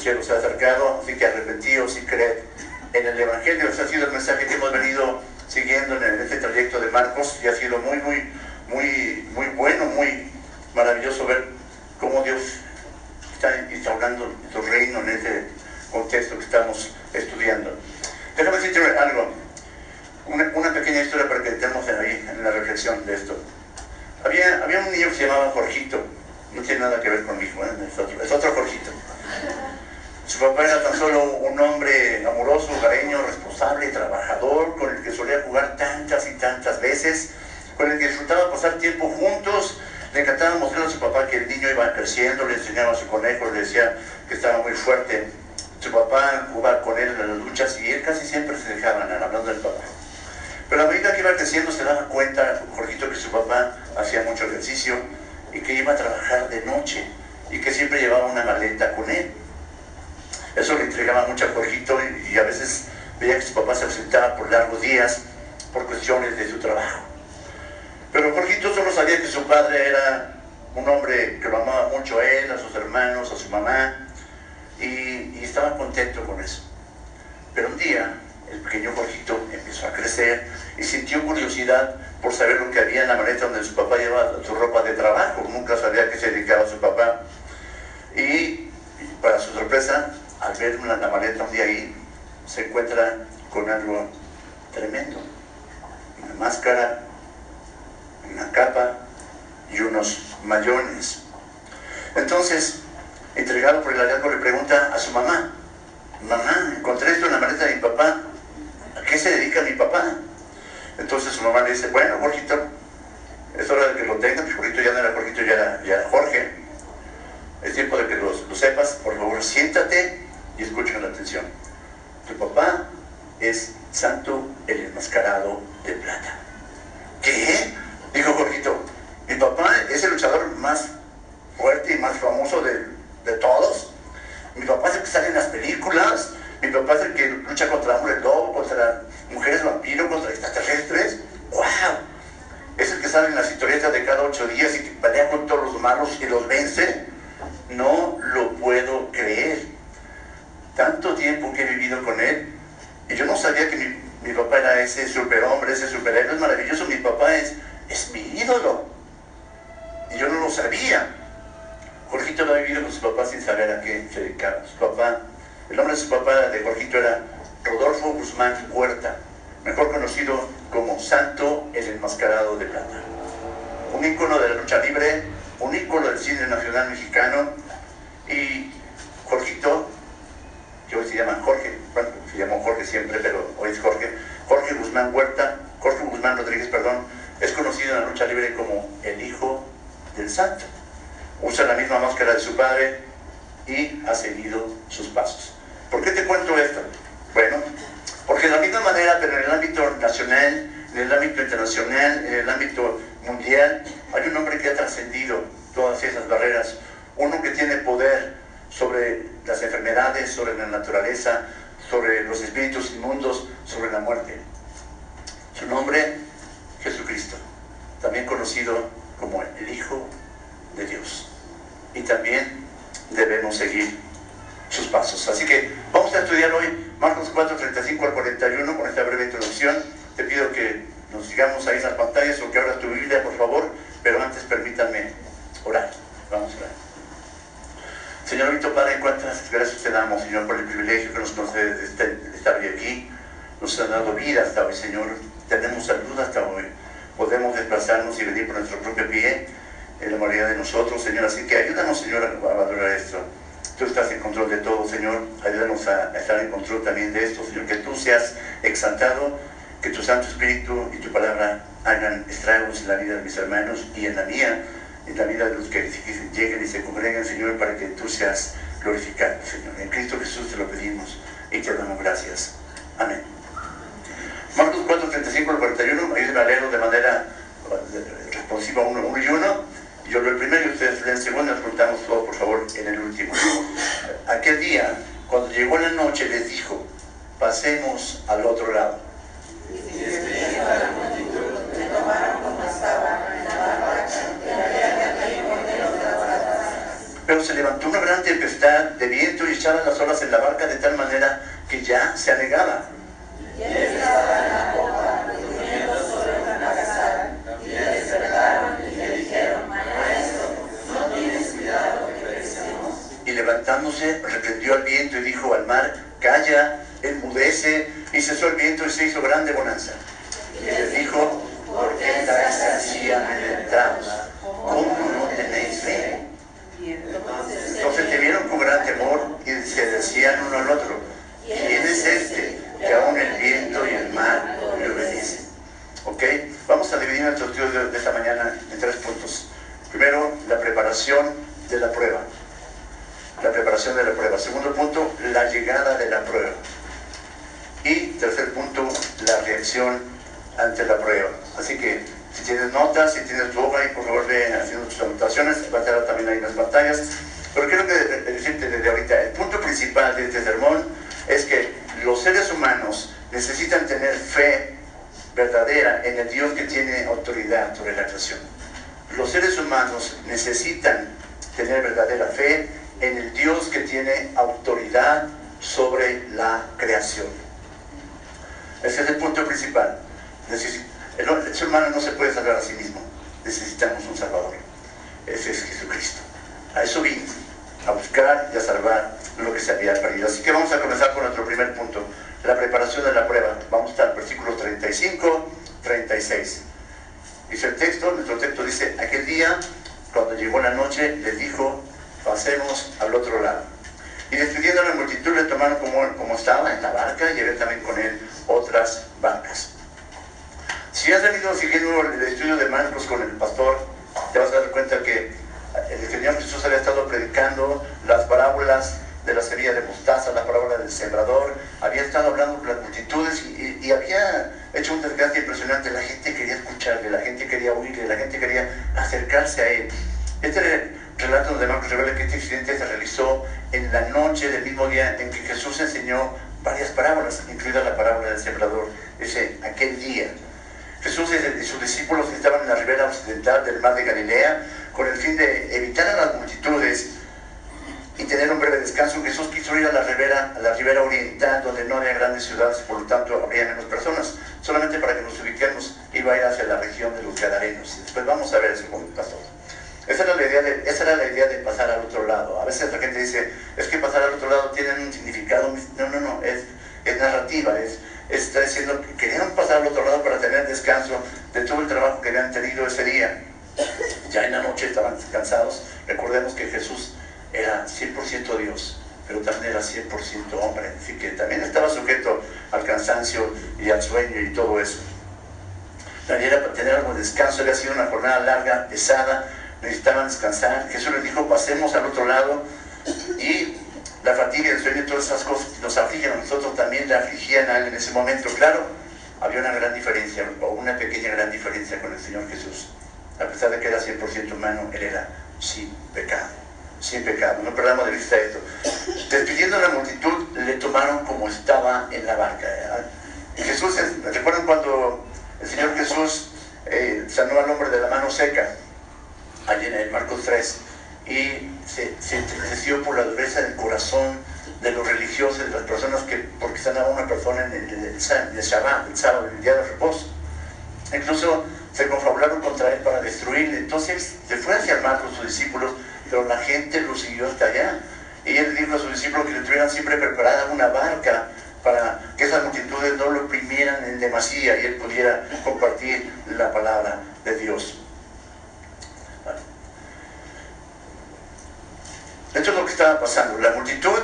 cielos se ha acercado, así que arrepentidos y creed en el Evangelio. Ese ha sido el mensaje que hemos venido siguiendo en este trayecto de Marcos y ha sido muy, muy, muy, muy bueno, muy maravilloso ver cómo Dios está instaurando su reino en este contexto que estamos estudiando. Déjame decirte algo, una, pequeña historia para que entremos ahí en la reflexión de esto. Había, había un niño que se llamaba Jorgito, no tiene nada que ver conmigo, ¿eh? es, otro, es otro Jorgito. Su papá era tan solo un hombre amoroso, hogareño, responsable, trabajador, con el que solía jugar tantas y tantas veces, con el que disfrutaba pasar tiempo juntos. Le encantaba mostrar a su papá que el niño iba creciendo, su conejo, le decía que estaba muy fuerte. Su papá jugaba con él en las luchas y él casi siempre se dejaba hablando del papá. Pero a medida que iba creciendo se daba cuenta, Jorgito, que su papá hacía mucho ejercicio y que iba a trabajar de noche y que siempre llevaba una maleta con él. Eso le entregaba mucho a Jorgito y, a veces veía que su papá se ausentaba por largos días por cuestiones de su trabajo. Pero Jorgito solo sabía que su padre era un hombre que lo amaba mucho a él, a sus hermanos, a su mamá, y, estaba contento con eso. Pero un día el pequeño Jorgito empezó a crecer y sintió curiosidad por saber lo que había en la maleta donde su papá llevaba su ropa de trabajo. Nunca sabía que se dedicaba a su papá. Y para su sorpresa, al ver una, la maleta un día ahí, se encuentra con algo tremendo. Una máscara, una capa y unos mayones. Entonces, entregado por el hallazgo, le pregunta a su mamá, mamá, encontré esto en la maleta de mi papá, ¿a qué se dedica mi papá? Entonces su mamá le dice, bueno, Jorgito, es hora de que lo tengas, Jorgito ya no era Jorgito, ya era, ya Jorge. Es tiempo de que lo, lo sepas, por favor, siéntate y escucha con atención. Tu papá es Santo el enmascarado de plata. ¿Qué? Dijo Jorgito, mi papá es el luchador más fuerte y más famoso de, de todos. Mi papá es el que sale en las películas. Mi papá es el que lucha contra hombre lobo, contra mujeres vampiro, contra extraterrestres. ¡Wow! Es el que sale en las historietas de cada ocho días y que pelea con todos los malos y los vence. No lo puedo creer. Tanto tiempo que he vivido con él y yo no sabía que mi, papá era ese superhombre, ese superhéroe. Es maravilloso. Mi papá es, es mi ídolo. Y yo no lo sabía. Jorgito lo ha vivido con su papá sin saber a qué se dedicaba. Su papá el nombre de su papá de Jorgito era Rodolfo Guzmán Huerta, mejor conocido como Santo el Enmascarado de Plata. Un ícono de la lucha libre, un ícono del cine nacional mexicano y Jorgito, que hoy se llama Jorge, bueno, se llamó Jorge siempre, pero hoy es Jorge, Jorge Guzmán Huerta, Jorge Guzmán Rodríguez, perdón, es conocido en la lucha libre como el Hijo del Santo. Usa la misma máscara de su padre y ha seguido sus pasos. ¿Por qué te cuento esto? Bueno, porque de la misma manera, pero en el ámbito nacional, en el ámbito internacional, en el ámbito mundial, hay un hombre que ha trascendido todas esas barreras, uno que tiene poder sobre las enfermedades, sobre la naturaleza, sobre los espíritus inmundos, sobre la muerte. Su nombre, Jesucristo, también conocido como el Hijo de Dios. Y también debemos seguir sus pasos. Así que vamos a estudiar hoy Marcos 4, 35 al 41 con esta breve introducción. Te pido que nos sigamos ahí en las pantallas o que abras tu Biblia, por favor, pero antes permítanme orar. Vamos a orar. Señor Víctor Padre, cuántas gracias te damos, Señor, por el privilegio que nos concedes de estar hoy aquí. Nos ha dado vida hasta hoy, Señor. Tenemos salud hasta hoy. Podemos desplazarnos y venir por nuestro propio pie en la mayoría de nosotros, Señor. Así que ayúdanos, Señor, a valorar esto. Tú estás en control de todo, Señor. Ayúdanos a, estar en control también de esto, Señor. Que tú seas exaltado, que tu Santo Espíritu y tu palabra hagan estragos en la vida de mis hermanos y en la mía, en la vida de los que lleguen y se congregan, Señor, para que tú seas glorificado, Señor. En Cristo Jesús te lo pedimos y te damos gracias. Amén. Marcos 4, 35 al 41, ahí a leerlo de manera responsiva uno, uno y uno. Yo lo primero y ustedes el segundo, nos contamos todo, por favor, en el último. día, cuando llegó la noche, les dijo, pasemos al otro lado. Pero se levantó una gran tempestad de viento y echaban las olas en la barca de tal manera que ya se anegaba. Y levantándose, reprendió al viento y dijo al mar, calla, enmudece, y cesó el viento y se hizo grande bonanza. Y les dijo, ¿por qué estáis así amedrentados? Acercarse a él. Este relato de Marcos revela que este incidente se realizó en la noche del mismo día en que Jesús enseñó varias parábolas, incluida la parábola del sembrador, ese aquel día. Jesús y sus discípulos estaban en la ribera occidental del mar de Galilea con el fin de evitar a las multitudes y tener un breve descanso. Jesús quiso ir a la ribera, a la ribera oriental donde no había grandes ciudades, por lo tanto habría menos personas. Solamente para que nos ubiquemos, iba a ir hacia la región de los Gadarenos. Vamos a ver el pastor. Esa era, la idea de, esa era la idea de pasar al otro lado. A veces la gente dice, es que pasar al otro lado tiene un significado. No, no, no, es, es narrativa, es, está diciendo que querían pasar al otro lado para tener descanso de todo el trabajo que habían tenido ese día. Ya en la noche estaban cansados. Recordemos que Jesús era 100% Dios, pero también era 100% hombre. Así que también estaba sujeto al cansancio y al sueño y todo eso. Tener algo de descanso. Había sido una jornada larga, pesada. Necesitaban descansar. Jesús les dijo, pasemos al otro lado. Y la fatiga, el sueño todas esas cosas nos afligen a nosotros también le afligían a él en ese momento. Claro, había una gran diferencia, o una pequeña gran diferencia con el Señor Jesús. A pesar de que era 100% humano, él era sin pecado. Sin pecado, no perdamos de vista esto. Despidiendo a la multitud, le tomaron como estaba en la barca. Y Jesús, ¿recuerdan cuando el Señor Jesús eh, sanó al hombre de la mano seca? Allí en el Marcos 3 y se, se, entristeció por la dureza del corazón de los religiosos, de las personas que, porque sanaba una persona en el, el, el, Shabbat, el sábado, el día de reposo. Incluso se confabularon contra él para destruirle. Entonces se fue hacia el mar con sus discípulos, pero la gente lo siguió hasta allá. Y él dijo a sus discípulos que le tuvieran siempre preparada una barca para que esas multitudes no lo oprimieran en demasía y él pudiera compartir la palabra de Dios. Esto es lo que estaba pasando. La multitud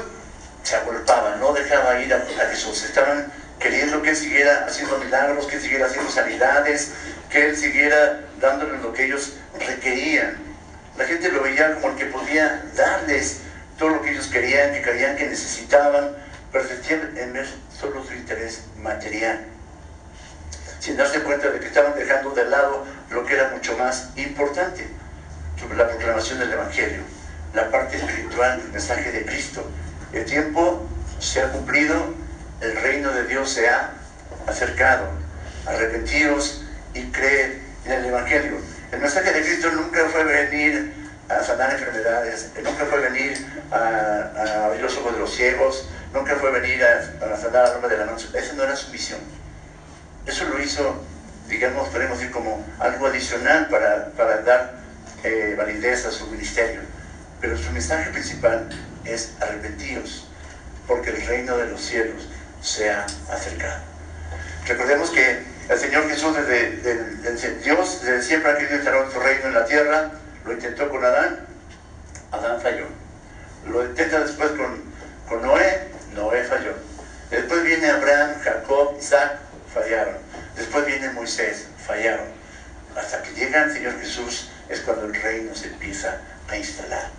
se agolpaba, no dejaba ir a, a, Jesús. Estaban queriendo que él siguiera haciendo milagros, que él siguiera haciendo sanidades, que él siguiera dándoles lo que ellos requerían. La gente lo veía como el que podía darles todo lo que ellos querían, que creían que necesitaban, pero sentían en ver solo su interés material. Sin darse cuenta de que estaban dejando de lado lo que era mucho más importante, sobre la proclamación del Evangelio la parte espiritual del mensaje de Cristo, el tiempo se ha cumplido, el reino de Dios se ha acercado. Arrepentidos y creed en el Evangelio. El mensaje de Cristo nunca fue venir a sanar enfermedades, nunca fue venir a, abrir los ojos de los ciegos, nunca fue venir a, sanar al hombre de la noche. Esa no era su misión. Eso lo hizo, digamos, podemos decir como algo adicional para, para dar eh, validez a su ministerio. Pero su mensaje principal es arrepentidos, porque el reino de los cielos se ha acercado. Recordemos que el Señor Jesús, desde, Dios, desde siempre ha querido instalar su reino en la tierra, lo intentó con Adán, Adán falló. Lo intenta después con, con Noé, Noé falló. Después viene Abraham, Jacob, Isaac, fallaron. Después viene Moisés, fallaron. Hasta que llega el Señor Jesús es cuando el reino se empieza a instalar.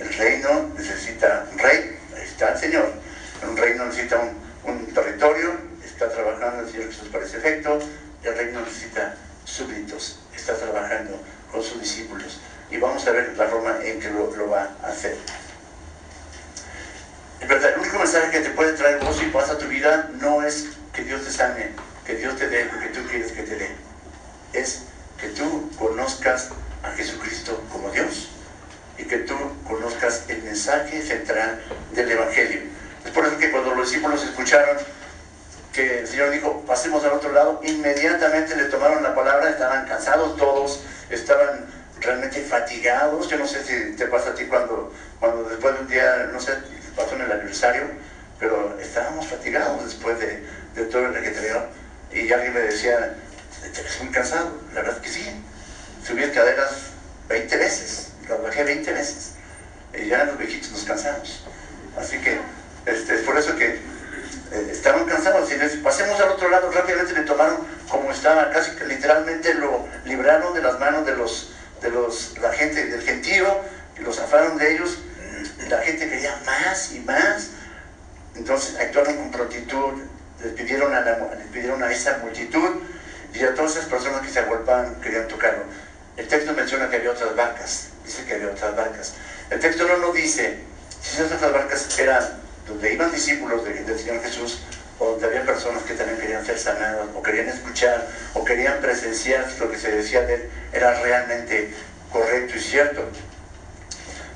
El reino necesita un rey, ahí está el Señor. Un reino necesita un, territorio, está trabajando el Señor Jesús para ese efecto. El reino necesita súbditos, está trabajando con sus discípulos. Y vamos a ver la forma en que lo, lo va a hacer. En verdad, el único mensaje que te puede traer gozo y paz a tu vida no es que Dios te sane, que Dios te dé lo que tú quieres que te dé. Es que tú conozcas a Jesucristo como Dios y que tú conozcas el mensaje central del Evangelio. Es por eso que cuando los discípulos escucharon que el Señor dijo, pasemos al otro lado, inmediatamente le tomaron la palabra, estaban cansados todos, estaban realmente fatigados. Yo no sé si te pasa a ti cuando, cuando después de un día, no sé, pasó en el aniversario, pero estábamos fatigados después de, de todo el requetreo. Y alguien me decía, ¿te muy cansado? La verdad que sí. Subí escaleras 20 veces lo bajé 20 veces. Y ya los viejitos nos cansamos. Así que este, es por eso que eh, estaban cansados. Y pasemos al otro lado, rápidamente le tomaron como estaba, casi literalmente lo libraron de las manos de los, de los, la gente, del gentío, y lo zafaron de ellos. La gente quería más y más. Entonces actuaron con prontitud, les pidieron a, les pidieron a esa multitud y a todas esas personas que se agolpaban querían tocarlo. El texto menciona que había otras barcas, dice que había otras barcas. El texto no nos dice si esas otras barcas eran donde iban discípulos del Señor Jesús o donde había personas que también querían ser sanadas o querían escuchar o querían presenciar lo que se decía de él era realmente correcto y cierto.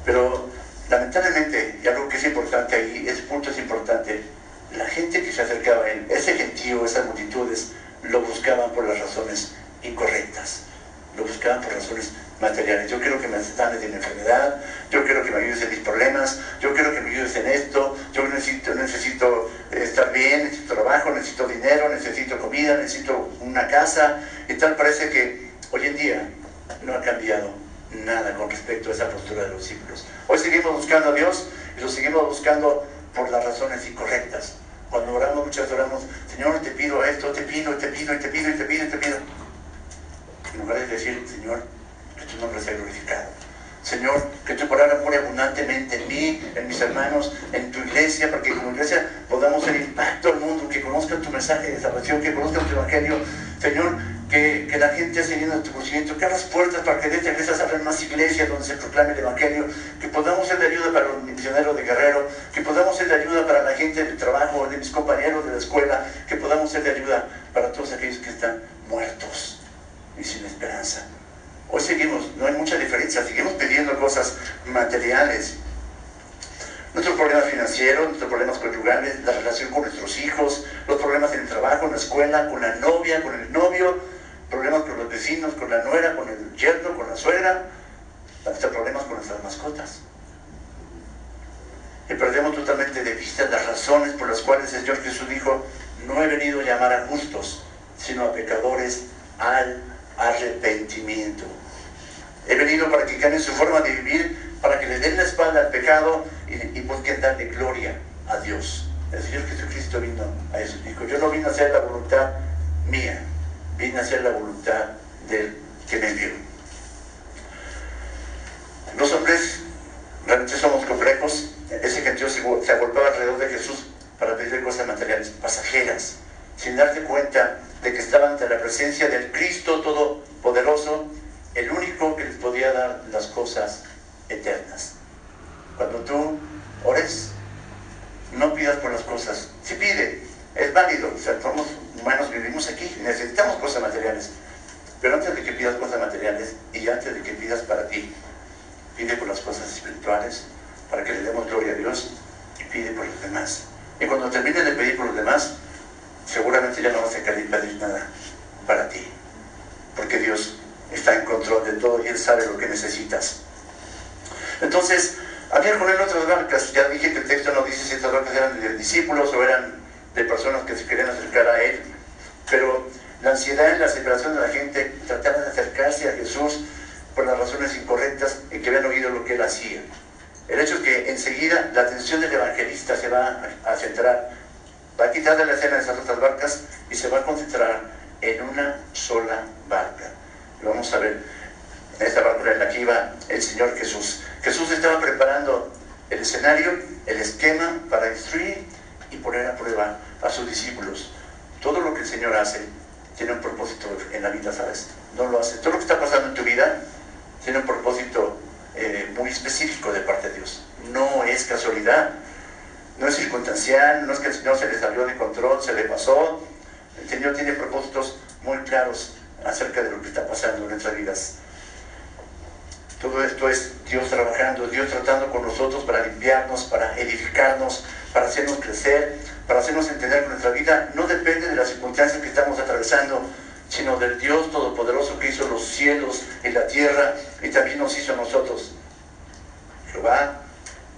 Pero lamentablemente, y algo que es importante ahí, ese punto es importante, la gente que se acercaba a él, ese gentío, esas multitudes, lo buscaban por las razones incorrectas lo buscaban por razones materiales. Yo quiero que me sanes de mi enfermedad, yo quiero que me ayudes en mis problemas, yo quiero que me ayudes en esto, yo necesito, necesito estar bien, necesito trabajo, necesito dinero, necesito comida, necesito una casa. Y tal parece que hoy en día no ha cambiado nada con respecto a esa postura de los discípulos. Hoy seguimos buscando a Dios y lo seguimos buscando por las razones incorrectas. Cuando oramos, muchas oramos, Señor, te pido esto, te pido, te pido, te pido, te pido, te pido en lugar de decir, Señor, que tu nombre sea glorificado. Señor, que tu palabra more abundantemente en mí, en mis hermanos, en tu iglesia, para que como iglesia podamos hacer impacto al mundo, que conozcan tu mensaje de salvación, que conozcan tu evangelio. Señor, que, la gente se llene de tu conocimiento, que abras puertas para que de esta iglesia se abran más iglesias donde se proclame el evangelio, que podamos ser de ayuda para los misioneros de Guerrero, que podamos ser de ayuda para la gente del trabajo, de mis compañeros de la escuela, que podamos ser de ayuda para todos aquellos que están muertos y sin esperanza. Hoy seguimos, no hay mucha diferencia, seguimos pidiendo cosas materiales. Nuestros problemas financieros, nuestros problemas conyugales, la relación con nuestros hijos, los problemas en el trabajo, en la escuela, con la novia, con el novio, problemas con los vecinos, con la nuera, con el yerno, con la suegra, hasta problemas con nuestras mascotas. Y perdemos totalmente de vista las razones por las cuales el Señor Jesús dijo, no he venido a llamar a justos, sino a pecadores al arrepentimiento. He venido para que cambien su forma de vivir, para que le den la espalda al pecado y, busquen darle gloria a Dios. El Señor Jesucristo vino a eso. Dijo, yo no vine a hacer la voluntad mía, vine a hacer la voluntad del que me envió. Los hombres realmente somos complejos. Ese gentío se, se agolpaba alrededor de Jesús para pedirle cosas materiales, pasajeras, sin darse cuenta de que estaban ante la presencia del Cristo Todopoderoso, el único que les podía dar las cosas eternas. Cuando tú ores, no pidas por las cosas. Si pide, es válido. O sea, somos humanos, vivimos aquí, necesitamos cosas materiales. Pero antes de que pidas cosas materiales y antes de que pidas para ti, pide por las cosas espirituales, para que le demos gloria a Dios y pide por los demás. Y cuando termines de pedir por los demás, seguramente ya no vas a querer pedir nada para ti. Porque Dios está en control de todo y Él sabe lo que necesitas. Entonces, había con él otras barcas. Ya dije que el texto no dice si estas barcas eran de discípulos o eran de personas que se querían acercar a Él. Pero la ansiedad y la separación de la gente trataban de acercarse a Jesús por las razones incorrectas en que habían oído lo que Él hacía. El hecho es que enseguida la atención del evangelista se va a centrar, va a quitar de la escena de esas otras barcas y se va a concentrar en una sola barca. Lo vamos a ver en esta barca en la que iba el Señor Jesús. Jesús estaba preparando el escenario, el esquema para instruir y poner a prueba a sus discípulos. Todo lo que el Señor hace tiene un propósito en la vida, ¿sabes? No lo hace. Todo lo que está pasando en tu vida tiene un propósito eh, muy específico de parte de Dios. No es casualidad, no es circunstancial, no es que el Señor se le salió de control, se le pasó. El Señor tiene propósitos muy claros acerca de lo que está pasando en nuestras vidas. Todo esto es Dios trabajando, Dios tratando con nosotros para limpiarnos, para edificarnos, para hacernos crecer, para hacernos entender que nuestra vida no depende de las circunstancias que estamos atravesando, sino del Dios Todopoderoso que hizo los cielos y la tierra y también nos hizo a nosotros. Jehová,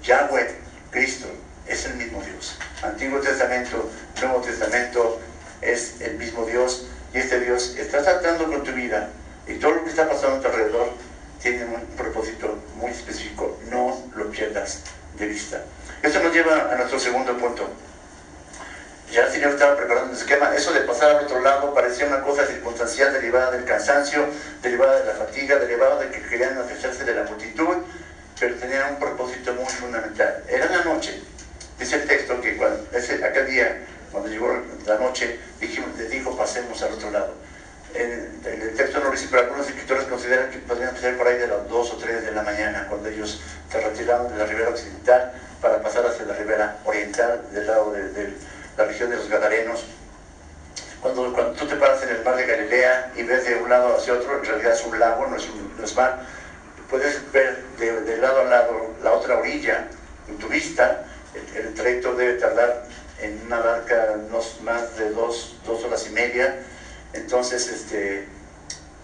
Yahweh, Cristo, es el mismo Dios. Antiguo Testamento, Nuevo Testamento, es el mismo Dios y este Dios está tratando con tu vida y todo lo que está pasando a tu alrededor tiene un propósito muy específico. No lo pierdas de vista. Esto nos lleva a nuestro segundo punto. Ya el Señor estaba preparando un esquema. Eso de pasar al otro lado parecía una cosa circunstancial derivada del cansancio, derivada de la fatiga, derivada de que querían acercarse de la multitud, pero tenía un propósito muy fundamental. Era la noche. Dice el texto que ese, aquel día, cuando llegó la noche, dijimos, les dijo, pasemos al otro lado en, el texto no dice, pero algunos escritores consideran que podrían ser por ahí de las 2 o 3 de la mañana, cuando ellos se retiraron de la ribera occidental para pasar hacia la ribera oriental, del lado de, la región de los Gadarenos. Cuando, cuando, tú te paras en el mar de Galilea y ves de un lado hacia otro, en realidad es un lago, no es, un, mar, puedes ver de, lado a lado la otra orilla en tu vista. El, el trayecto debe tardar en una barca no más de dos, dos horas y media entonces, este,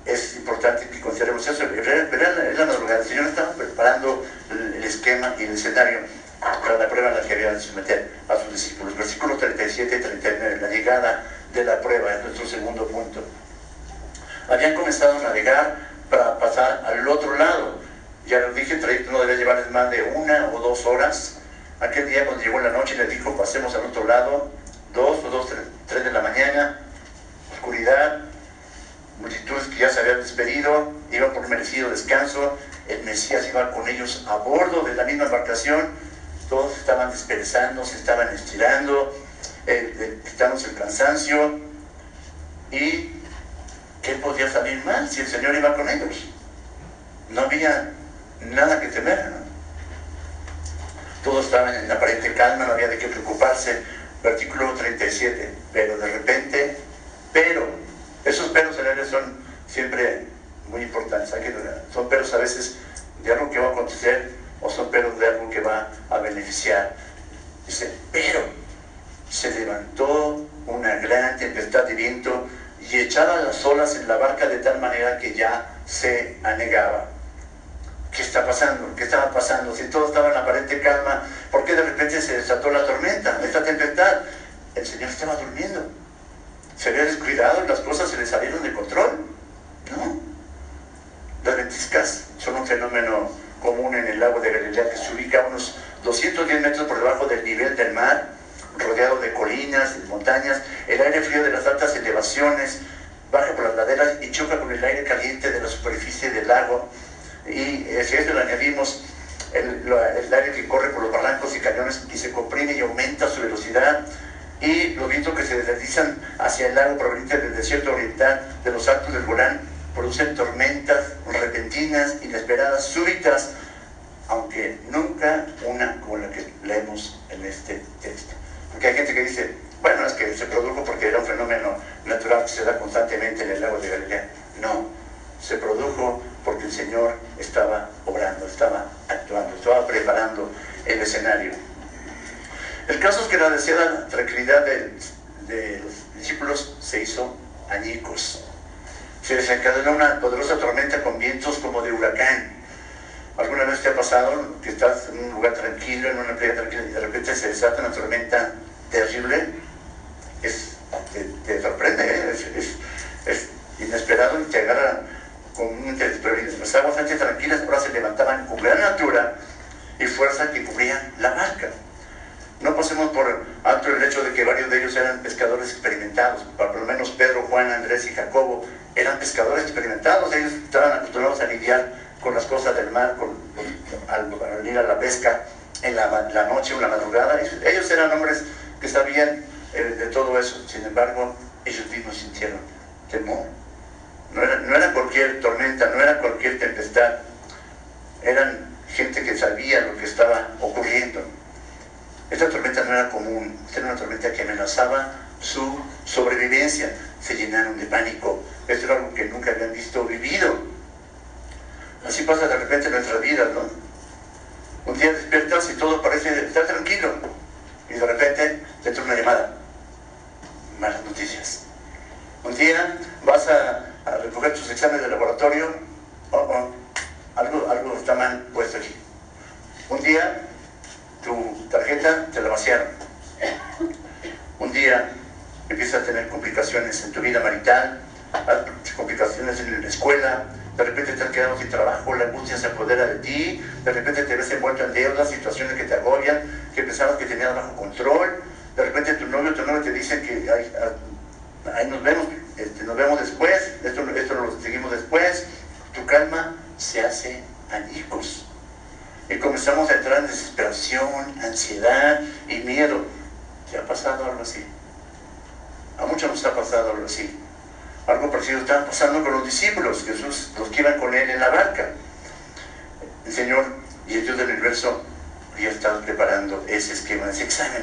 es importante que consideremos eso. En la Señor estaba preparando el, esquema y el escenario para la prueba en la que había de someter a sus discípulos. Versículos 37 y 39, la llegada de la prueba es nuestro segundo punto. Habían comenzado a navegar para pasar al otro lado. Ya les dije, el trayecto no debe llevarles más de una o dos horas. Aquel día cuando llegó la noche les dijo, pasemos al otro lado, dos o dos, tres de la mañana oscuridad, multitudes que ya se habían despedido, iban por merecido descanso, el Mesías iba con ellos a bordo de la misma embarcación, todos estaban dispersando, se estaban estirando, eh, el cansancio, y ¿qué podía salir mal si el Señor iba con ellos? No había nada que temer, ¿no? Todos estaban en aparente calma, no había de qué preocuparse. Versículo 37, pero de repente pero, esos peros él son siempre muy importantes. Son peros a veces de algo que va a acontecer o son peros de algo que va a beneficiar. Dice, pero se levantó una gran tempestad de viento y echaba las olas en la barca de tal manera que ya se anegaba. ¿Qué está pasando? ¿Qué estaba pasando? Si todo estaba en aparente calma, ¿por qué de repente se desató la tormenta, esta tempestad? El Señor estaba durmiendo se había descuidado y las cosas se le salieron de control. No. Las ventiscas son un fenómeno común en el lago de Galilea que se ubica a unos 210 metros por debajo del nivel del mar, rodeado de colinas, de montañas. El aire frío de las altas elevaciones baja por las laderas y choca con el aire caliente de la superficie del lago. Y si a eso le añadimos el, el aire que corre por los barrancos y cañones y se comprime y aumenta su velocidad, y los vientos que se deslizan hacia el lago provenientes del desierto oriental de los Altos del Golán producen tormentas repentinas, inesperadas, súbitas, aunque nunca una como la que leemos en este texto. Porque hay gente que dice, bueno, es que se produjo porque era un fenómeno natural que se da constantemente en el lago de Galilea. No, se produjo porque el Señor estaba obrando, estaba actuando, estaba preparando el escenario caso es que la deseada tranquilidad de, los discípulos se hizo añicos. Se desencadenó una poderosa tormenta con vientos como de huracán. ¿Alguna vez te ha pasado que estás en un lugar tranquilo, en una playa tranquila, y de repente se desata una tormenta terrible? Es, te, sorprende, ¿eh? es, es, inesperado y te agarra con un desprevenido. Las aguas antes tranquilas ahora se levantaban con gran altura y fuerza que cubrían la barca. No pasemos por alto el hecho de que varios de ellos eran pescadores experimentados, por lo menos Pedro, Juan, Andrés y Jacobo eran pescadores experimentados, ellos estaban acostumbrados a lidiar con las cosas del mar, con, al, ir a la pesca en la, noche o la madrugada. Ellos eran hombres que sabían eh, de todo eso, sin embargo, ellos mismos sintieron temor. No era, no era cualquier tormenta, no era cualquier tempestad, eran gente que sabía lo que estaba ocurriendo. Esta tormenta no era común, esta era una tormenta que amenazaba su sobrevivencia. Se llenaron de pánico. Esto era algo que nunca habían visto o vivido. Así pasa de repente en nuestra vida, ¿no? Un día despiertas y todo parece estar tranquilo. Y de repente te entra una llamada. Malas noticias. Un día vas a, recoger tus exámenes de laboratorio. Oh, oh, algo, algo está mal puesto aquí. Un día tu tarjeta te la vaciaron. Un día empiezas a tener complicaciones en tu vida marital, complicaciones en la escuela, de repente te has quedado sin trabajo, la angustia se apodera de ti, de repente te ves envuelto en deudas, situaciones que te agobian, que pensabas que tenías bajo control, de repente tu novio o tu novia te dice que ah, ahí nos vemos, este, nos vemos después, esto, esto lo seguimos después, tu calma se hace añicos y comenzamos a entrar en desesperación, ansiedad y miedo. ¿Te ha pasado algo así? A muchos nos ha pasado algo así. Algo parecido estaba pasando con los discípulos, Jesús, los que iban con él en la barca. El Señor y el Dios del universo ya estaban preparando ese esquema, ese examen.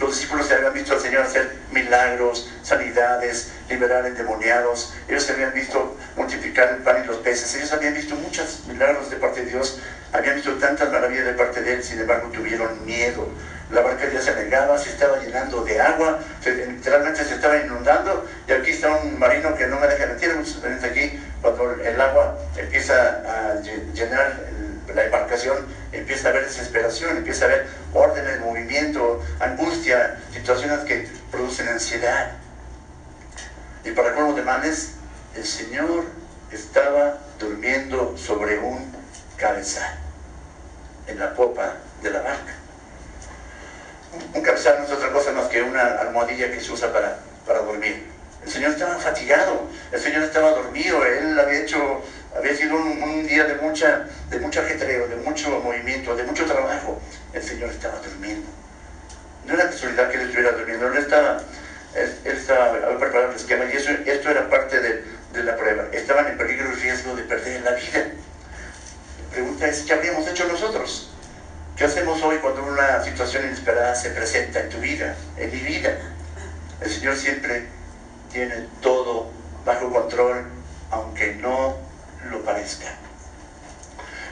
Los discípulos se habían visto al Señor hacer milagros, sanidades, liberar endemoniados. Ellos habían visto multiplicar el pan y los peces. Ellos habían visto muchos milagros de parte de Dios habían visto tantas maravillas de parte de él, sin embargo tuvieron miedo. La barca ya se anegaba, se estaba llenando de agua, literalmente se estaba inundando, y aquí está un marino que no me deja mentir, aquí, cuando el agua empieza a llenar la embarcación, empieza a haber desesperación, empieza a haber órdenes, movimiento, angustia, situaciones que producen ansiedad. Y para colmo de males, el Señor estaba durmiendo sobre un cabezal en la popa de la barca. Un cabezal no es otra cosa más que una almohadilla que se usa para, para dormir. El Señor estaba fatigado, el Señor estaba dormido, Él había hecho, había sido un, día de mucha, de mucho ajetreo, de mucho movimiento, de mucho trabajo. El Señor estaba durmiendo. No era casualidad que Él estuviera durmiendo, Él estaba, él, estaba, preparado el esquema y eso, esto era parte de, de la prueba. Estaban en peligro y riesgo de perder la vida pregunta es, ¿qué habríamos hecho nosotros? ¿Qué hacemos hoy cuando una situación inesperada se presenta en tu vida, en mi vida? El Señor siempre tiene todo bajo control, aunque no lo parezca.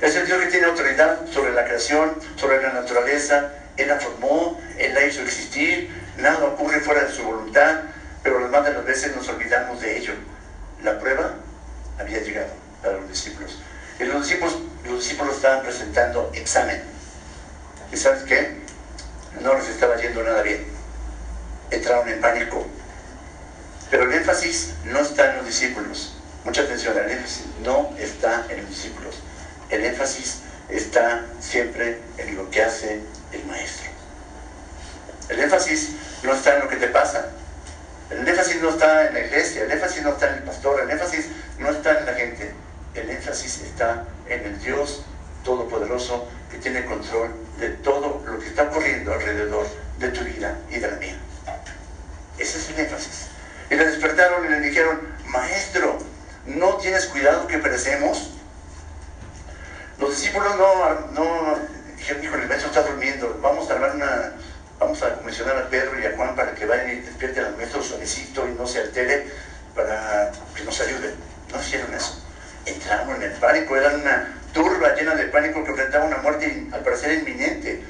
Es el Dios que tiene autoridad sobre la creación, sobre la naturaleza. Él la formó, Él la hizo existir, nada ocurre fuera de su voluntad, pero las más de las veces nos olvidamos de ello. La prueba había llegado para los discípulos. Los discípulos, los discípulos estaban presentando examen. ¿Y sabes qué? No les estaba yendo nada bien. Entraron en pánico. Pero el énfasis no está en los discípulos. Mucha atención, el énfasis no está en los discípulos. El énfasis está siempre en lo que hace el maestro. El énfasis no está en lo que te pasa. El énfasis no está en la iglesia, el énfasis no está en el pastor, el énfasis no está en la gente el énfasis está en el Dios Todopoderoso que tiene control de todo lo que está ocurriendo alrededor de tu vida y de la mía. Ese es el énfasis. Y le despertaron y le dijeron, maestro, ¿no tienes cuidado que perecemos? Los discípulos no, no dijeron, híjole, el maestro está durmiendo, vamos a armar una, vamos a comisionar a Pedro y a Juan para que vayan y despierten al maestro suavecito y no se altere para que nos ayuden. No hicieron eso entraron en el pánico, era una turba llena de pánico que enfrentaba una muerte al parecer inminente.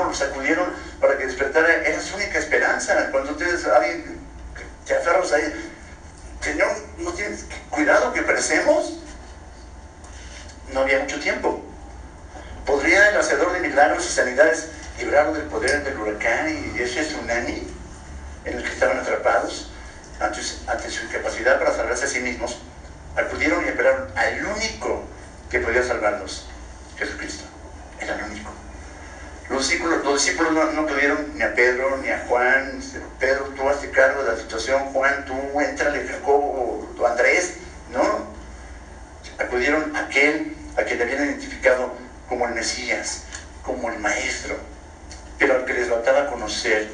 llamaron, sacudieron para que despertara. Era su única esperanza. Cuando ustedes, alguien, te aferras ahí, Señor, ¿no tienes cuidado que perecemos? No había mucho tiempo. ¿Podría el hacedor de milagros y sanidades librarlo del poder del huracán y ese tsunami en el que estaban atrapados ante su incapacidad para salvarse a sí mismos? Acudieron y esperaron al único que podía salvarlos, Jesucristo. Era el único. Los discípulos, los discípulos no, no pudieron ni a Pedro ni a Juan. Pedro, tú hazte cargo de la situación. Juan, tú entrale, Jacobo o Andrés. No. Acudieron a aquel a quien habían identificado como el Mesías, como el Maestro, pero al que les faltaba conocer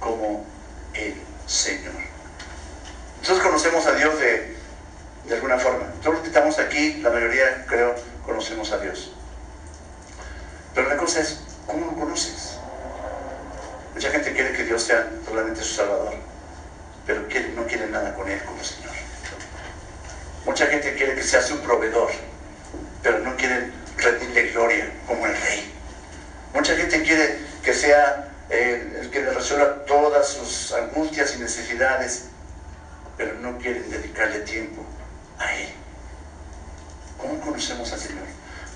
como el Señor. Nosotros conocemos a Dios de, de alguna forma. Todos los que estamos aquí, la mayoría creo, conocemos a Dios. Pero la cosa es, ¿cómo lo conoces? Mucha gente quiere que Dios sea solamente su Salvador, pero no quiere nada con Él como Señor. Mucha gente quiere que sea su proveedor, pero no quiere rendirle gloria como el Rey. Mucha gente quiere que sea el, el que le resuelva todas sus angustias y necesidades, pero no quieren dedicarle tiempo a Él. ¿Cómo conocemos al Señor?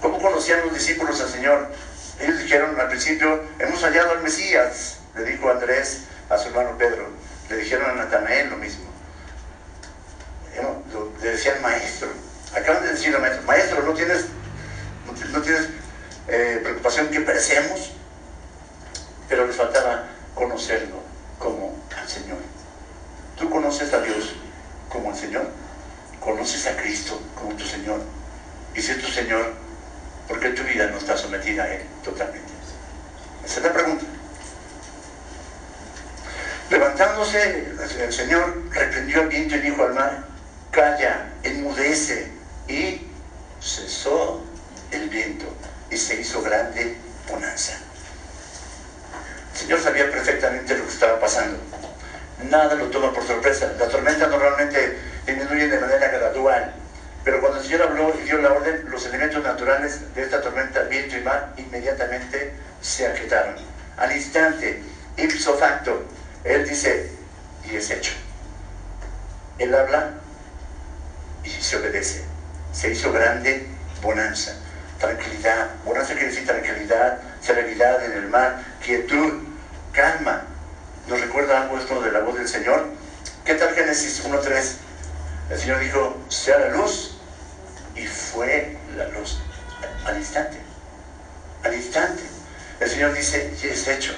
¿Cómo conocían los discípulos al Señor? Ellos dijeron al principio, hemos hallado al Mesías, le dijo Andrés a su hermano Pedro. Le dijeron a Natanael lo mismo. Le decían maestro. Acaban de decirle maestro, maestro, ¿no tienes, no tienes eh, preocupación que perecemos? Pero les faltaba conocerlo como al Señor. ¿Tú conoces a Dios como al Señor? ¿Conoces a Cristo como tu Señor? Y si es tu Señor, ¿por qué tu vida no está sometida a Él totalmente? Esa es la pregunta. Levantándose, el Señor reprendió al viento y dijo al mar, calla, enmudece. Y cesó el viento y se hizo grande bonanza. El Señor sabía perfectamente lo que estaba pasando. Nada lo toma por sorpresa. La tormenta normalmente disminuye de manera gradual. Pero cuando el Señor habló y dio la orden, los elementos naturales de esta tormenta, viento y mar, inmediatamente se aquietaron. Al instante, ipso facto, Él dice, y es hecho. Él habla y se obedece. Se hizo grande bonanza, tranquilidad. Bonanza quiere decir tranquilidad, serenidad en el mar, quietud, calma. ¿Nos recuerda algo esto de la voz del Señor? ¿Qué tal Génesis 1.3? El Señor dijo, sea la luz, y fue la luz al instante. Al instante. El Señor dice, es hecho.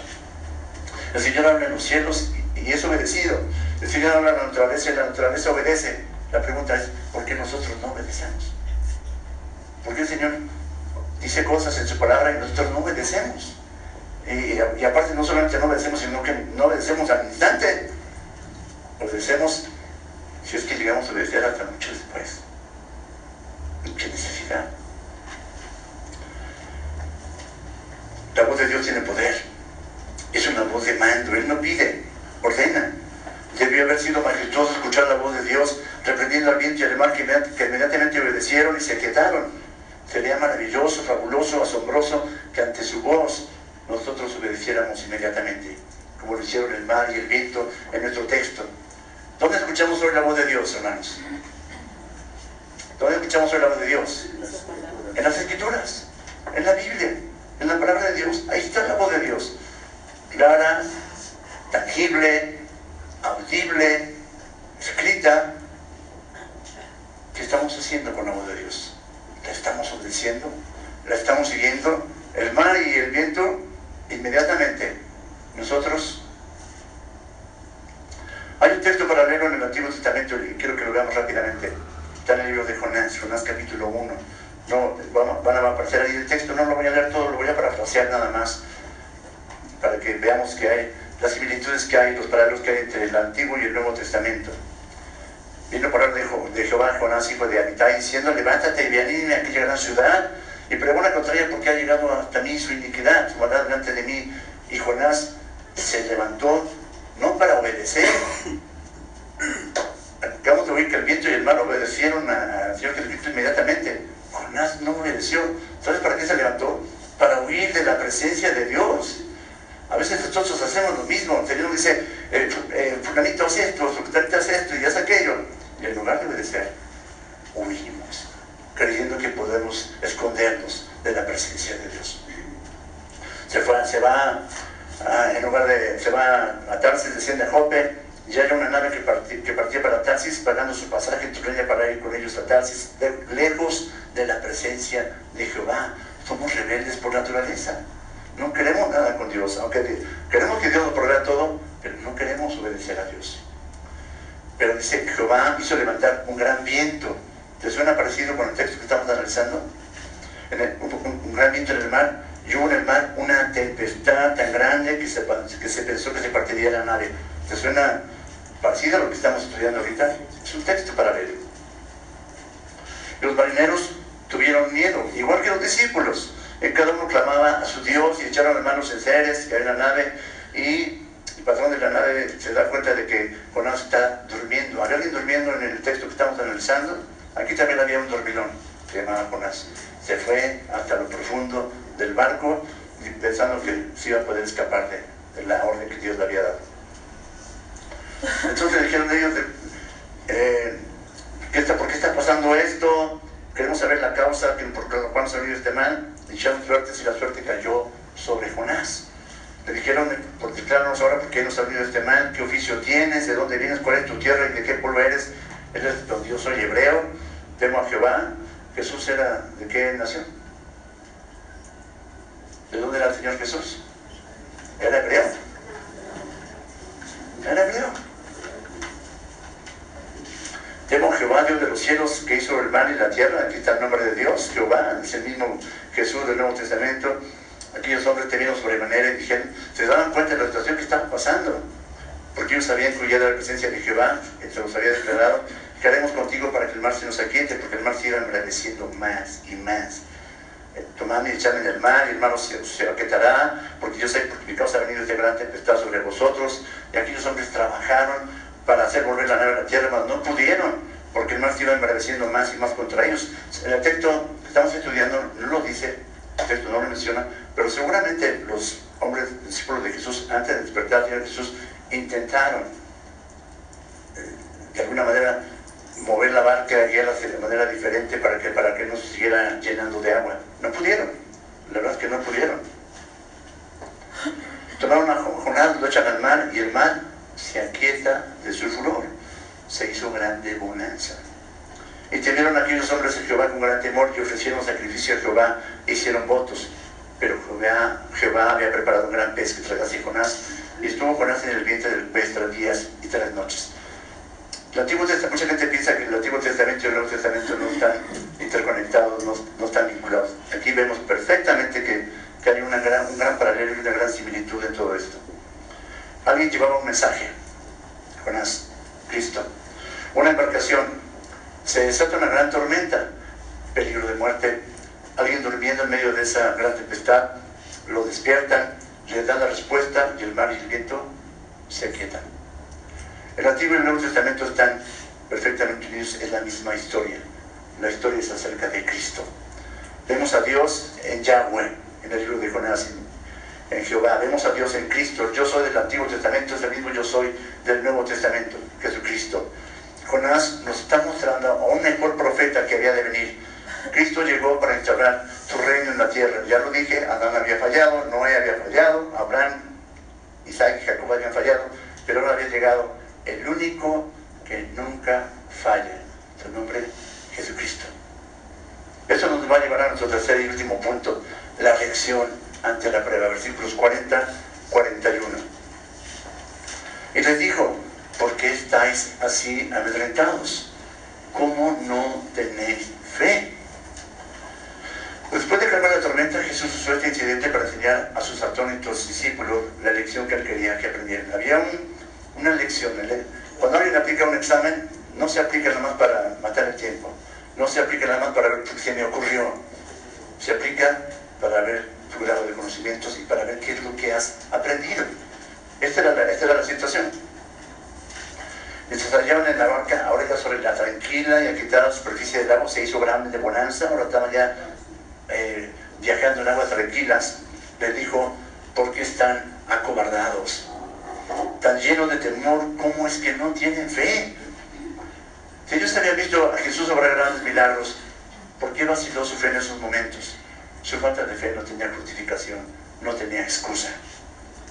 El Señor habla en los cielos y es obedecido. El Señor habla en la naturaleza y la naturaleza obedece. La pregunta es, ¿por qué nosotros no obedecemos? ¿Por qué el Señor dice cosas en su palabra y nosotros no obedecemos? Y, y aparte no solamente no obedecemos, sino que no obedecemos al instante. Obedecemos si es que llegamos a obedecer hasta mucho después. ¿Qué necesidad? La voz de Dios tiene poder. Es una voz de mando. Él no pide, ordena. Debió haber sido majestuoso escuchar la voz de Dios, reprendiendo al viento y al mar que inmediatamente obedecieron y se quedaron. Sería maravilloso, fabuloso, asombroso que ante su voz nosotros obedeciéramos inmediatamente, como lo hicieron el mar y el viento en nuestro texto. ¿Dónde escuchamos hoy la voz de Dios, hermanos? ¿Dónde escuchamos hoy la voz de Dios? En las Escrituras, en la Biblia, en la palabra de Dios. Ahí está la voz de Dios. Clara, tangible, audible, escrita. ¿Qué estamos haciendo con la voz de Dios? ¿La estamos obedeciendo? ¿La estamos siguiendo? El mar y el viento, inmediatamente. Nosotros hay un texto paralelo en el Antiguo Testamento y quiero que lo veamos rápidamente. Está en el libro de Jonás, Jonás capítulo 1. No, van a aparecer ahí el texto, no lo voy a leer todo, lo voy a parafrasear nada más, para que veamos que hay las similitudes que hay, los paralelos que hay entre el Antiguo y el Nuevo Testamento. Vino por de, de Jehová Jonás, hijo de Abitai, diciendo, levántate y ve a aquella gran ciudad, y pregona contra ella porque ha llegado hasta mí su iniquidad, su maldad delante de mí. Y Jonás se levantó no para obedecer. Acabamos de oír que el viento y el mar obedecieron al Señor Jesucristo inmediatamente. Jonás no obedeció. ¿Sabes para qué se levantó? Para huir de la presencia de Dios. A veces nosotros hacemos lo mismo. El Señor dice, eh, eh, fulanito hace esto, fulanito hace esto y hace aquello. Y en lugar de obedecer, huimos, creyendo que podemos escondernos de la presencia de Dios. Se, fue, se va, en lugar de, se va a Tarsis, desciende a Jope, y hay una nave que, partía, para Tarsis, pagando su pasaje en para ir con ellos a Tarsis, lejos de la presencia de Jehová. Somos rebeldes por naturaleza. No queremos nada con Dios, aunque queremos que Dios nos provea todo, pero no queremos obedecer a Dios. Pero dice Jehová hizo levantar un gran viento. ¿Te suena parecido con el texto que estamos analizando? un, gran viento en el mar y hubo en el mar una tempestad tan grande que se, pensó que se partiría la nave. ¿Te suena parecido a lo que estamos estudiando ahorita? Es un texto para leer. Los marineros tuvieron miedo, igual que los discípulos. Cada uno clamaba a su Dios y echaron las manos en seres que en la nave y el patrón de la nave se da cuenta de que Jonás está durmiendo. ¿Hay alguien durmiendo en el texto que estamos analizando? Aquí también había un dormilón, se llamaba Jonás. Se fue hasta lo profundo del barco pensando que se iba a poder escapar de, la orden que Dios le había dado. Entonces le dijeron ellos, eh, ¿por qué está pasando esto? Queremos saber la causa por la cual salió este mal. Dijeron suertes y la suerte cayó sobre Jonás. Le dijeron, por declararnos ahora por qué nos ha salido este mal, qué oficio tienes, de dónde vienes, cuál es tu tierra y de qué pueblo eres. Él es, yo soy hebreo, temo a Jehová. Jesús era de qué nación? ¿De dónde era el Señor Jesús? Era hebreo. Era hebreo. Temo Jehová, Dios de los cielos, que hizo el mar y la tierra. Aquí está el nombre de Dios, Jehová, es el mismo Jesús del Nuevo Testamento. Aquellos hombres temieron sobremanera y dijeron, se daban cuenta de la situación que estaba pasando. Porque ellos sabían huía de la presencia de Jehová, que se los había declarado, ¿qué haremos contigo para que el mar se nos aquiete? Porque el mar se iba embraveciendo más y más tomad y echadme en el mar, y el mar se, aquietará, porque yo sé que mi causa ha venido este gran tempestad sobre vosotros. Y aquellos hombres trabajaron para hacer volver la nave a la tierra, mas no pudieron, porque el mar se iba más y más contra ellos. El texto que estamos estudiando no lo dice, el texto no lo menciona, pero seguramente los hombres discípulos de Jesús, antes de despertar a Jesús, intentaron eh, de alguna manera mover la barca y hacer de manera diferente para que, para que no se siguiera llenando de agua. No pudieron, la verdad es que no pudieron. Tomaron a Jonás, lo echan al mar y el mar se aquieta de su furor. Se hizo grande bonanza. Y temieron aquellos hombres a Jehová con gran temor que ofrecieron sacrificio a Jehová e hicieron votos. Pero Jehová, Jehová había preparado un gran pez que tragase Jonás y estuvo Jonás en el vientre del pez tres días y tres noches. Mucha gente piensa que el Antiguo Testamento y el Nuevo Testamento no están interconectados, no, están vinculados. Aquí vemos perfectamente que, hay un gran paralelo y una gran similitud en todo esto. Alguien llevaba un mensaje, Jonás, Cristo. Una embarcación, se desata una gran tormenta, peligro de muerte. Alguien durmiendo en medio de esa gran tempestad, lo despiertan, le dan la respuesta y el mar y el viento se aquietan. El Antiguo y el Nuevo Testamento están perfectamente unidos, es la misma historia. La historia es acerca de Cristo. Vemos a Dios en Yahweh, en el libro de Jonás, en, Jehová. Vemos a Dios en Cristo. Yo soy del Antiguo Testamento, es el mismo yo soy del Nuevo Testamento, Jesucristo. Jonás nos está mostrando a un mejor profeta que había de venir. Cristo llegó para instaurar su reino en la tierra. Ya lo dije, Adán había fallado, Noé había fallado, Abraham, Isaac y Jacob habían fallado, pero ahora había llegado el único que nunca falla. Su nombre, Jesucristo. Eso nos va a llevar a nuestro tercer y último punto, la reacción ante la prueba, versículos 40, 41. Y les dijo, ¿por qué estáis así amedrentados? ¿Cómo no tenéis fe? Después de calmar la tormenta, Jesús usó este incidente para enseñar a sus atónitos discípulos la lección que él quería que aprendieran. Había un una lección. Cuando alguien aplica un examen, no se aplica nada más para matar el tiempo, no se aplica nada más para ver qué me ocurrió, se aplica para ver tu grado de conocimientos y para ver qué es lo que has aprendido. Esta era la, esta era la situación. Y se hallaban en la barca, ahora ya sobre la tranquila y quitar la superficie del lago se hizo grande de bonanza, ahora estaban ya eh, viajando en aguas tranquilas. Les dijo, ¿por qué están acobardados, tan llenos de temor, ¿cómo es que no tienen fe? Si ellos habían visto a Jesús obrar grandes milagros, ¿por qué vaciló su fe en esos momentos? Su falta de fe no tenía justificación, no tenía excusa.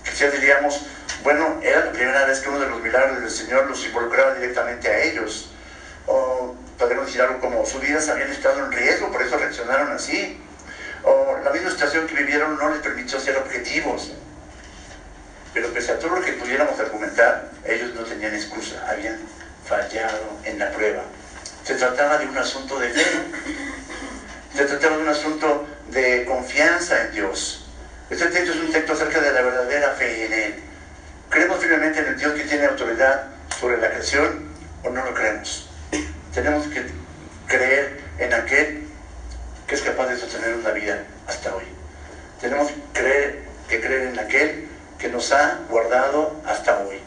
Quizás diríamos, bueno, era la primera vez que uno de los milagros del Señor los involucraba directamente a ellos. O podemos decir algo como, sus vidas habían estado en riesgo, por eso reaccionaron así. O la misma situación que vivieron no les permitió ser objetivos. Pero pese a todo lo que pudiéramos argumentar, ellos no tenían excusa, habían fallado en la prueba. Se trataba de un asunto de fe. Se trataba de un asunto de confianza en Dios. Este texto es un texto acerca de la verdadera fe en Él. ¿Creemos firmemente en el Dios que tiene autoridad sobre la creación o no lo creemos? Tenemos que creer en aquel que es capaz de sostener una vida hasta hoy. Tenemos que creer, que creer en aquel que nos ha guardado hasta hoy.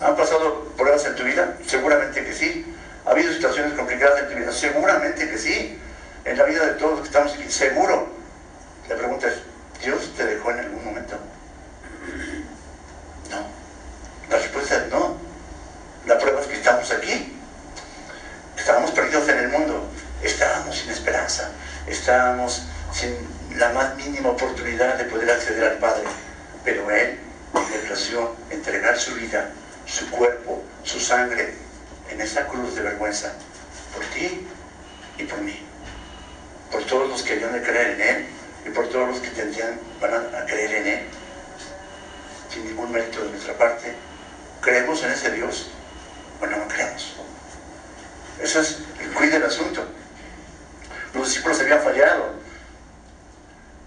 ¿Han pasado pruebas en tu vida? Seguramente que sí. ¿Ha habido situaciones complicadas en tu vida? Seguramente que sí. En la vida de todos los que estamos aquí, seguro. La pregunta es, ¿Dios te dejó en algún momento? No. La respuesta es no. La prueba es que estamos aquí. Estábamos perdidos en el mundo. Estábamos sin esperanza. Estábamos sin la más mínima oportunidad de poder acceder al Padre. Pero Él le plació entregar su vida, su cuerpo, su sangre en esa cruz de vergüenza por ti y por mí. Por todos los que habían de creer en Él y por todos los que tendrían, van a creer en Él sin ningún mérito de nuestra parte. ¿Creemos en ese Dios o no creemos? Ese es el cuid del asunto. Los discípulos habían fallado,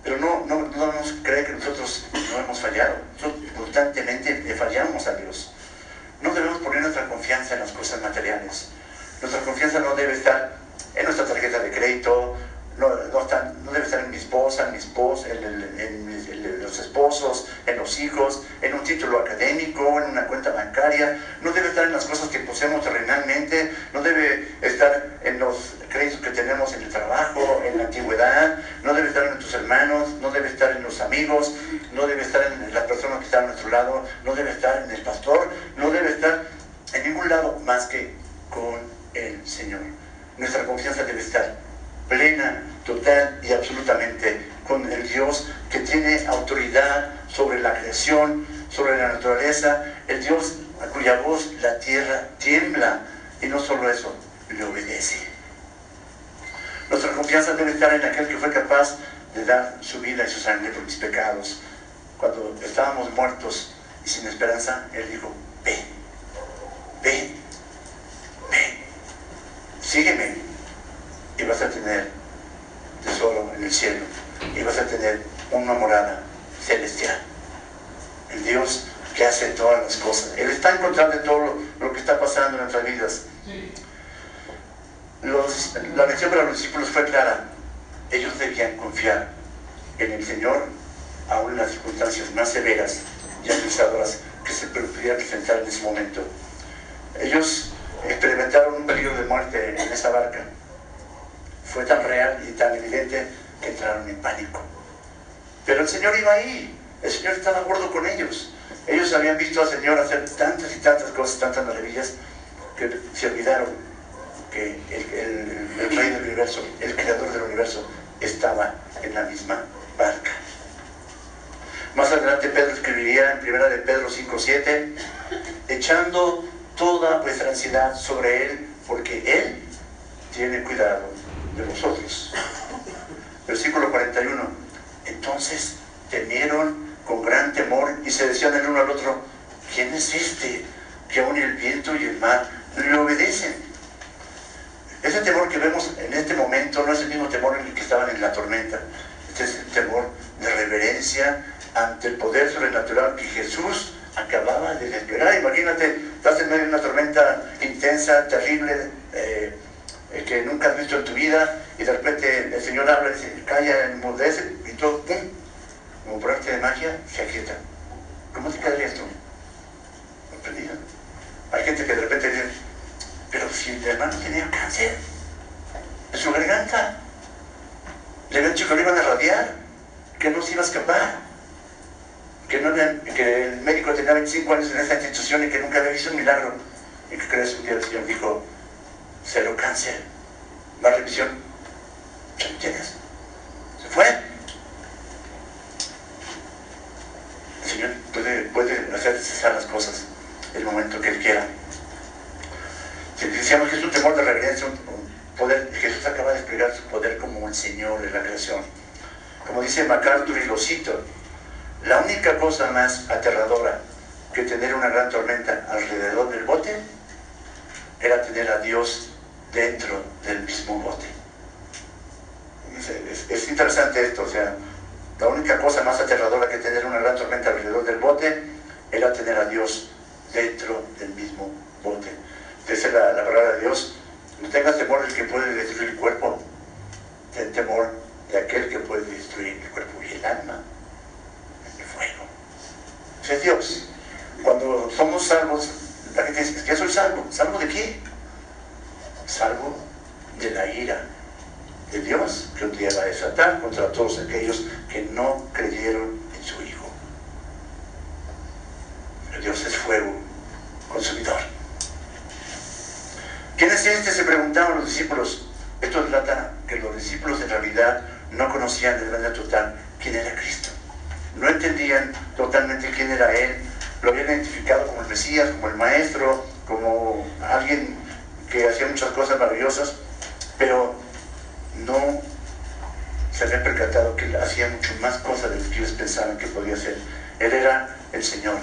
pero no, no, no debemos creer que nosotros no hemos fallado. Nosotros constantemente le fallamos a Dios. No debemos poner nuestra confianza en las cosas materiales. Nuestra confianza no debe estar en nuestra tarjeta de crédito, no, no, debe estar en mi esposa, en mi esposa, en, los esposos, en los hijos, en un título académico, en una cuenta bancaria, no debe estar en las cosas que poseemos terrenalmente, no debe estar en los créditos que tenemos en el trabajo, en la antigüedad, no debe estar en nuestros hermanos, no debe estar en los amigos, no debe estar en las personas que están a nuestro lado, no debe estar en el pastor, no debe estar en ningún lado más que con el Señor. Nuestra confianza debe estar plena, total y absolutamente con el Dios que tiene autoridad sobre la creación, sobre la naturaleza, el Dios a cuya voz la tierra tiembla y no solo eso, le obedece. Nuestra confianza debe estar en aquel que fue capaz de dar su vida y su sangre por mis pecados. Cuando estábamos muertos y sin esperanza, Él dijo, ve, ve, ve, sígueme y vas a tener tesoro en el cielo y vas a tener una morada celestial. El Dios que hace todas las cosas. Él está en control de todo lo, que está pasando en nuestras vidas. la lección para los discípulos fue clara. Ellos debían confiar en el Señor, aún en las circunstancias más severas y acusadoras que se pudieran presentar en ese momento. Ellos experimentaron un peligro de muerte en esa barca fue tan real y tan evidente que entraron en pánico. Pero el Señor iba ahí, el Señor estaba de acuerdo con ellos. Ellos habían visto al Señor hacer tantas y tantas cosas, tantas maravillas, que se olvidaron que el, rey del universo, el creador del universo, estaba en la misma barca. Más adelante Pedro escribiría en 1 de Pedro 5.7, echando toda vuestra ansiedad sobre Él, porque Él tiene cuidado de vosotros. Versículo 41. Entonces temieron con gran temor y se decían el uno al otro, ¿quién es este que aún el viento y el mar le obedecen? Ese temor que vemos en este momento no es el mismo temor en el que estaban en la tormenta. Este es el temor de reverencia ante el poder sobrenatural que Jesús acababa de despegar. Imagínate, estás en medio de una tormenta intensa, terrible, eh, que nunca has visto en tu vida y de repente el Señor habla y dice, calla, enmudece y todo. Como por arte de magia, se aquieta. ¿Cómo te quedaría esto? Sorprendido. Hay gente que de repente dice, pero si el hermano tenía cáncer en su garganta, le habían dicho que lo iban a radiar, que no se iba a escapar, que, no que el médico tenía 25 años en esta institución y que nunca había visto un milagro. ¿Y que crees? Un día el Señor dijo, cero cáncer, más revisión. ¿Qué entiendes? Se fue. El Señor puede, puede hacer cesar las cosas el momento que Él quiera. Si decíamos que es un temor de reverencia, un, poder, Jesús acaba de explicar su poder como el Señor de la creación. Como dice MacArthur y lo cito, la única cosa más aterradora que tener una gran tormenta alrededor del bote era tener a Dios dentro del mismo bote. Es, interesante esto, o sea, la única cosa más aterradora que tener una gran tormenta alrededor del bote era tener a Dios dentro del mismo bote. Dice la, la palabra de Dios, no tengas temor del que puede destruir el cuerpo, ten temor de aquel que puede destruir el cuerpo y el alma es Dios. Cuando somos salvos, la gente dice, ¿qué soy salvo? ¿Salvo de qué? Salvo de la ira de Dios que un día va a desatar contra todos aquellos que no creyeron en su Hijo. Dios es fuego consumidor. ¿Quién es este? Se preguntaban los discípulos. Esto trata que los discípulos en realidad no conocían de manera total quién era Cristo no entendían totalmente quién era él, lo habían identificado como el Mesías, como el Maestro, como alguien que hacía muchas cosas maravillosas, pero no se habían percatado que hacía mucho más cosas de lo que ellos pensaban que podía hacer. Él era el Señor,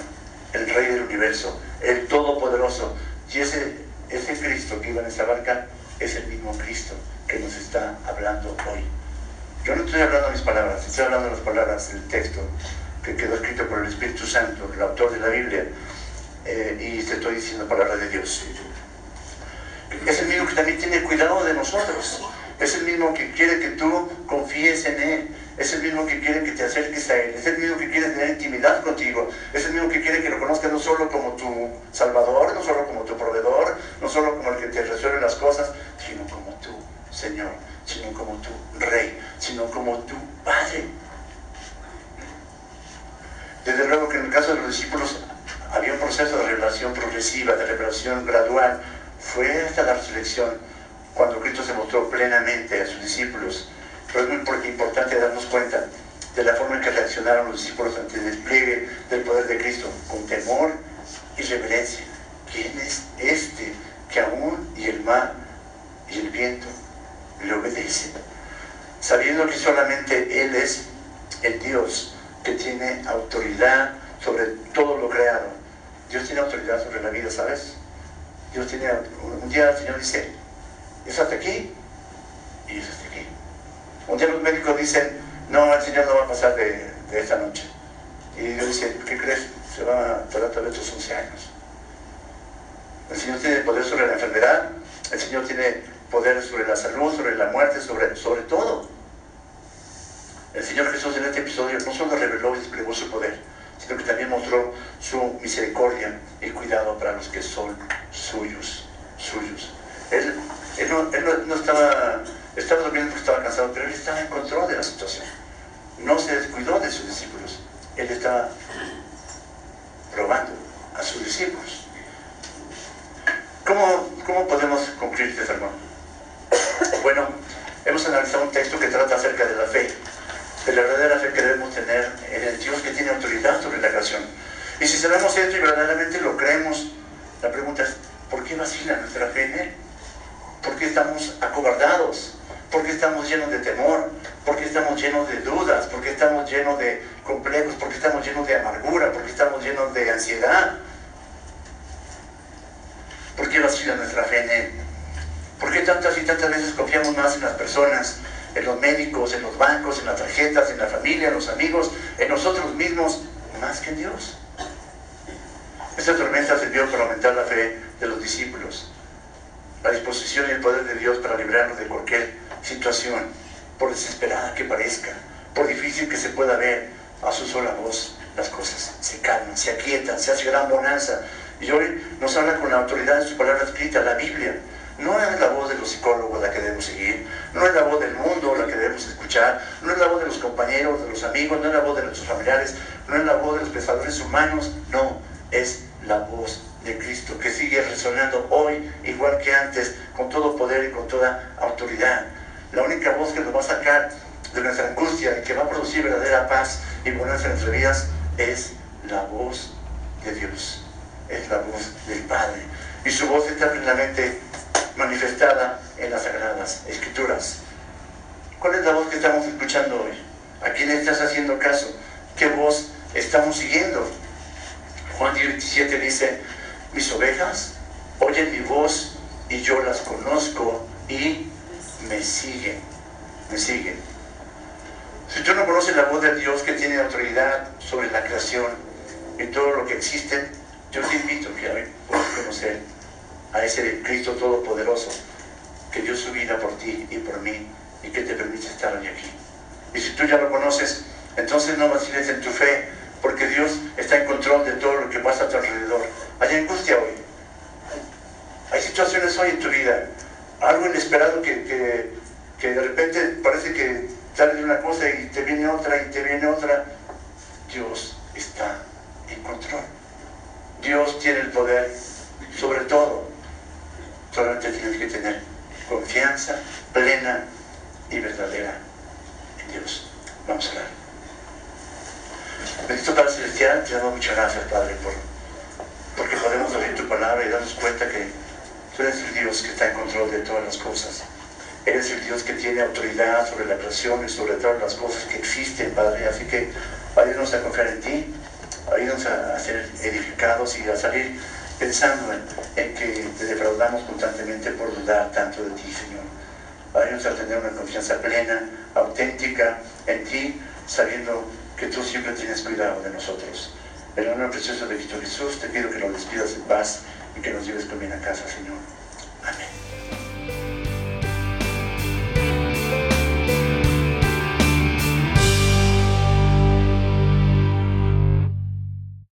el Rey del universo, el Todopoderoso. Y ese, ese Cristo que iba en esa barca es el mismo Cristo que nos está hablando hoy. Yo no estoy hablando mis palabras, estoy hablando las palabras del texto que quedó escrito por el Espíritu Santo, el autor de la Biblia, eh, y te estoy diciendo palabras de Dios. Es el mismo que también tiene cuidado de nosotros. Es el mismo que quiere que tú confíes en Él. Es el mismo que quiere que te acerques a Él. Es el mismo que quiere tener intimidad contigo. Es el mismo que quiere que lo conozcas no solo como tu Salvador, no solo como tu proveedor, no solo como el que te resuelve las cosas, sino como tú, Señor sino como tu rey, sino como tu padre. Desde luego que en el caso de los discípulos había un proceso de revelación progresiva, de revelación gradual. Fue hasta la resurrección cuando Cristo se mostró plenamente a sus discípulos. Pero es muy importante darnos cuenta de la forma en que reaccionaron los discípulos ante el despliegue del poder de Cristo, con temor y reverencia. ¿Quién es este que aún y el mar y el viento le obedece, sabiendo que solamente Él es el Dios que tiene autoridad sobre todo lo creado. Dios tiene autoridad sobre la vida, ¿sabes? Dios tiene, un día el Señor dice, es hasta aquí y es hasta aquí. Un día los médicos dicen, no, el Señor no va a pasar de, esta noche. Y Dios dice, ¿qué crees? Se va a tratar de estos 11 años. El Señor tiene poder sobre la enfermedad, el Señor tiene poder sobre la salud, sobre la muerte, sobre, sobre todo. El Señor Jesús en este episodio no solo reveló y desplegó su poder, sino que también mostró su misericordia y cuidado para los que son suyos, suyos. Él, no, estaba, estaba durmiendo porque estaba cansado, pero él estaba en control de la situación. No se descuidó de sus discípulos. Él estaba probando a sus discípulos. ¿Cómo, cómo podemos cumplir este sermón? Bueno, hemos analizado un texto que trata acerca de la fe, de la verdadera fe que debemos tener en el Dios que tiene autoridad sobre la creación. Y si sabemos esto y verdaderamente lo creemos, la pregunta es, ¿por qué vacila nuestra fe en Él? ¿Por qué estamos acobardados? ¿Por qué estamos llenos de temor? ¿Por qué estamos llenos de dudas? ¿Por qué estamos llenos de complejos? ¿Por qué estamos llenos de amargura? ¿Por qué estamos llenos de ansiedad? ¿Por qué vacila nuestra fe en Él? ¿Por qué tantas y tantas veces confiamos más en las personas, en los médicos, en los bancos, en las tarjetas, en la familia, en los amigos, en nosotros mismos, más que en Dios? Esta tormenta sirvió para aumentar la fe de los discípulos, la disposición y el poder de Dios para librarnos de cualquier situación, por desesperada que parezca, por difícil que se pueda ver, a su sola voz las cosas se calman, se aquietan, se hace gran bonanza. Y hoy nos habla con la autoridad de su palabra escrita, la Biblia, no es la voz de los psicólogos la que debemos seguir, no es la voz del mundo la que debemos escuchar, no es la voz de los compañeros, de los amigos, no es la voz de nuestros familiares, no es la voz de los pensadores humanos, no, es la voz de Cristo que sigue resonando hoy igual que antes, con todo poder y con toda autoridad. La única voz que nos va a sacar de nuestra angustia y que va a producir verdadera paz y bonanza en nuestras vidas es la voz de Dios, es la voz del Padre. Y su voz está plenamente manifestada en las Sagradas Escrituras. ¿Cuál es la voz que estamos escuchando hoy? ¿A quién estás haciendo caso? ¿Qué voz estamos siguiendo? Juan 17 dice, mis ovejas oyen mi voz y yo las conozco y me siguen, me siguen. Si tú no conoces la voz de Dios que tiene autoridad sobre la creación y todo lo que existe, yo te invito que hoy puedas conocer a ese Cristo Todopoderoso que dio su vida por ti y por mí y que te permite estar hoy aquí. Y si tú ya lo conoces, entonces no vaciles en tu fe, porque Dios está en control de todo lo que pasa a tu alrededor. Hay angustia hoy. Hay situaciones hoy en tu vida, algo inesperado que, que, de repente parece que sale de una cosa y te viene otra y te viene otra. Dios está en control. Dios tiene el poder sobre todo. Solamente tienes que tener confianza plena y verdadera en Dios. Vamos a orar. Bendito Padre Celestial, te damos muchas gracias, Padre, por, porque podemos oír tu palabra y darnos cuenta que tú eres el Dios que está en control de todas las cosas. Eres el Dios que tiene autoridad sobre la creación y sobre todas las cosas que existen, Padre. Así que ayúdanos a confiar en ti, ayúdanos a ser edificados y a salir pensando en, que te defraudamos constantemente por dudar tanto de ti, Señor. Ayúdanos a tener una confianza plena, auténtica en ti, sabiendo que tú siempre tienes cuidado de nosotros. En el nombre precioso de Cristo Jesús, te pido que nos despidas en paz y que nos lleves con bien a casa, Señor. Amén.